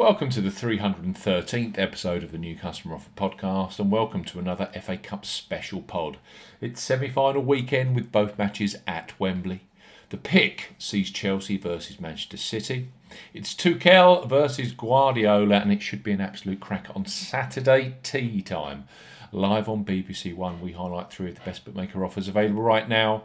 Welcome to the 313th episode of the New Customer Offer podcast, and welcome to another FA Cup special pod. It's semi final weekend with both matches at Wembley. The pick sees Chelsea versus Manchester City. It's Tuchel versus Guardiola, and it should be an absolute cracker on Saturday tea time. Live on BBC One, we highlight three of the best bookmaker offers available right now.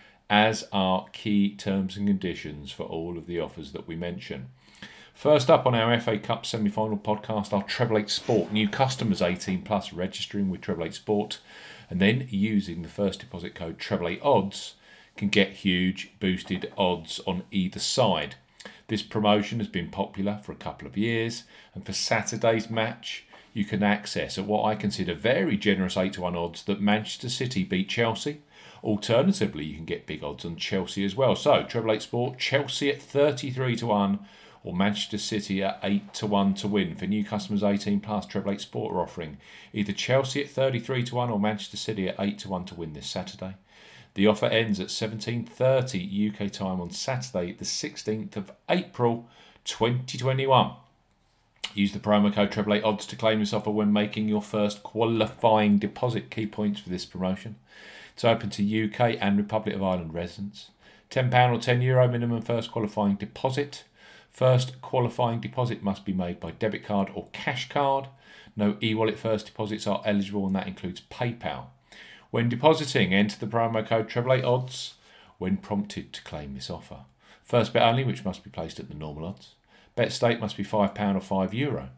as are key terms and conditions for all of the offers that we mention. First up on our FA Cup semi final podcast, our Treble 8 Sport. New customers 18 plus registering with Treble 8 Sport and then using the first deposit code Treble 8 Odds can get huge boosted odds on either side. This promotion has been popular for a couple of years, and for Saturday's match, you can access at what I consider very generous 8 to 1 odds that Manchester City beat Chelsea Alternatively, you can get big odds on Chelsea as well. So, Treble Eight Sport, Chelsea at 33 to 1 or Manchester City at 8 to 1 to win. For new customers 18 plus, Treble Eight Sport are offering either Chelsea at 33 to 1 or Manchester City at 8 to 1 to win this Saturday. The offer ends at 17:30 UK time on Saturday, the 16th of April 2021. Use the promo code Treble Eight Odds to claim this offer when making your first qualifying deposit. Key points for this promotion. It's open to UK and Republic of Ireland residents. £10 or €10 Euro minimum first qualifying deposit. First qualifying deposit must be made by debit card or cash card. No e wallet first deposits are eligible, and that includes PayPal. When depositing, enter the promo code Treble Odds when prompted to claim this offer. First bet only, which must be placed at the normal odds. Bet stake must be £5 or €5. Euro.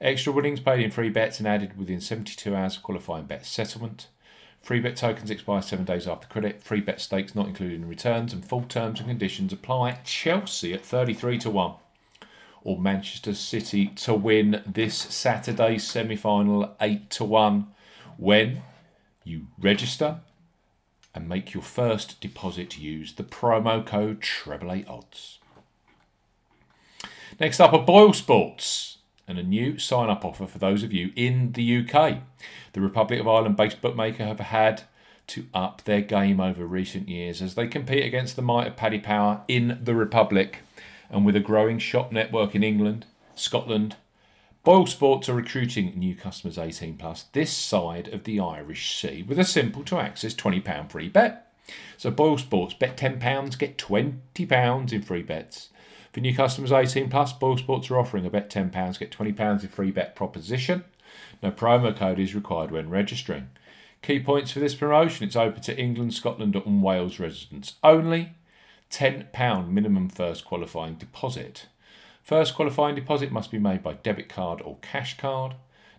Extra winnings paid in free bets and added within 72 hours of qualifying bet settlement. Free bet tokens expire seven days after credit. Free bet stakes not included in returns, and full terms and conditions apply. Chelsea at 33 to 1 or Manchester City to win this Saturday semi final 8 to 1 when you register and make your first deposit use the promo code treble odds. Next up are Boyle Sports and a new sign up offer for those of you in the UK. The Republic of Ireland based bookmaker have had to up their game over recent years as they compete against the might of Paddy Power in the Republic and with a growing shop network in England, Scotland. Boyle Sports are recruiting new customers 18 plus this side of the Irish Sea with a simple to access £20 free bet. So Boyle Sports bet £10, get £20 in free bets. For new customers 18 plus, Boyle Sports are offering a bet £10, get £20 in free bet proposition. No promo code is required when registering. Key points for this promotion it's open to England, Scotland, and Wales residents only. £10 minimum first qualifying deposit. First qualifying deposit must be made by debit card or cash card.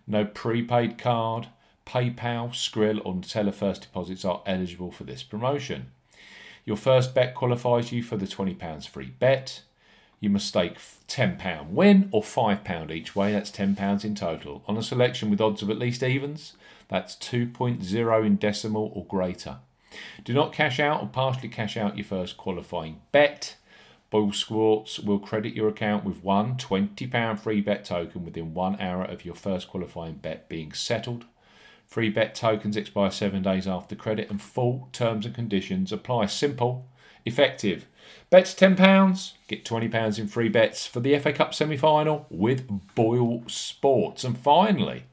No prepaid card, PayPal, Skrill, or Neteller first deposits are eligible for this promotion. Your first bet qualifies you for the £20 free bet you must stake £10 win or £5 each way, that's £10 in total, on a selection with odds of at least evens, that's 2.0 in decimal or greater. Do not cash out or partially cash out your first qualifying bet. Boyle Sports will credit your account with one £20 free bet token within one hour of your first qualifying bet being settled. Free bet tokens expire seven days after credit and full terms and conditions apply. Simple, effective Bet £10, get £20 in free bets for the FA Cup semi final with Boyle Sports. And finally,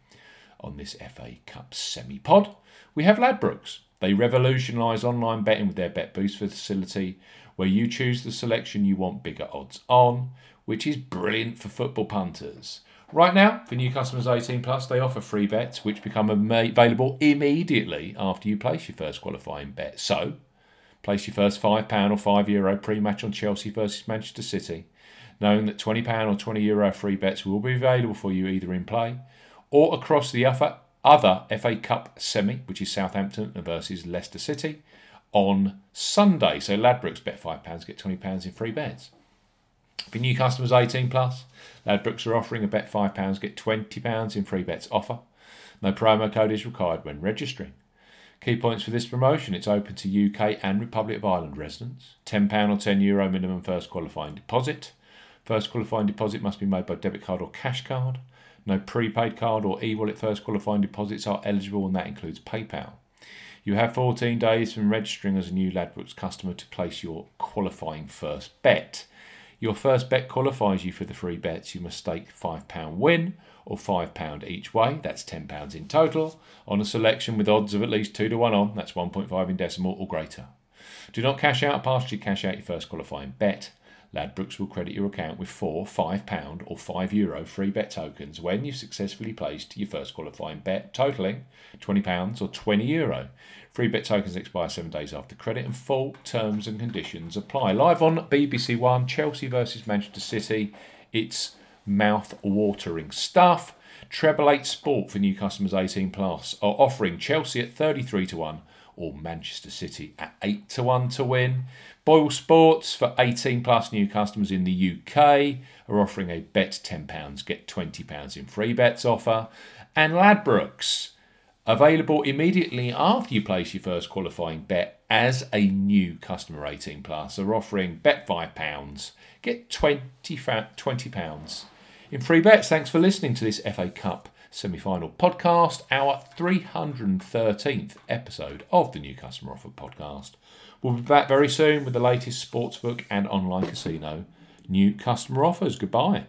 on this FA Cup semi pod, we have Ladbrokes. They revolutionise online betting with their Bet Boost facility, where you choose the selection you want bigger odds on, which is brilliant for football punters. Right now, for new customers 18 plus, they offer free bets which become available immediately after you place your first qualifying bet. So, Place your first £5 or €5 Euro pre match on Chelsea versus Manchester City, knowing that £20 or €20 Euro free bets will be available for you either in play or across the other, FA Cup semi, which is Southampton versus Leicester City, on Sunday. So Ladbrokes bet £5, get £20 in free bets. For new customers 18 plus, Ladbrokes are offering a bet £5, get £20 in free bets offer. No promo code is required when registering. Key points for this promotion it's open to UK and Republic of Ireland residents. £10 or €10 Euro minimum first qualifying deposit. First qualifying deposit must be made by debit card or cash card. No prepaid card or e wallet first qualifying deposits are eligible, and that includes PayPal. You have 14 days from registering as a new Ladbrokes customer to place your qualifying first bet. Your first bet qualifies you for the free bets. You must stake £5 win or £5 each way, that's £10 in total, on a selection with odds of at least 2 to 1 on, that's 1.5 in decimal or greater. Do not cash out, partially cash out your first qualifying bet. Ladbrokes will credit your account with four £5 or €5 Euro free bet tokens when you've successfully placed your first qualifying bet, totaling £20 or €20. Free bet tokens expire seven days after credit and full terms and conditions apply. Live on BBC One, Chelsea versus Manchester City. It's mouth watering stuff. Treble 8 Sport for new customers 18 plus are offering Chelsea at 33 to 1 or Manchester City at 8 to 1 to win. Boyle Sports for 18 plus new customers in the UK are offering a bet £10, get £20 in free bets offer. And Ladbrokes, available immediately after you place your first qualifying bet as a new customer 18 plus, are offering bet £5, get £20, £20 in free bets. Thanks for listening to this FA Cup semi final podcast, our 313th episode of the New Customer Offer podcast. We'll be back very soon with the latest sportsbook and online casino new customer offers. Goodbye.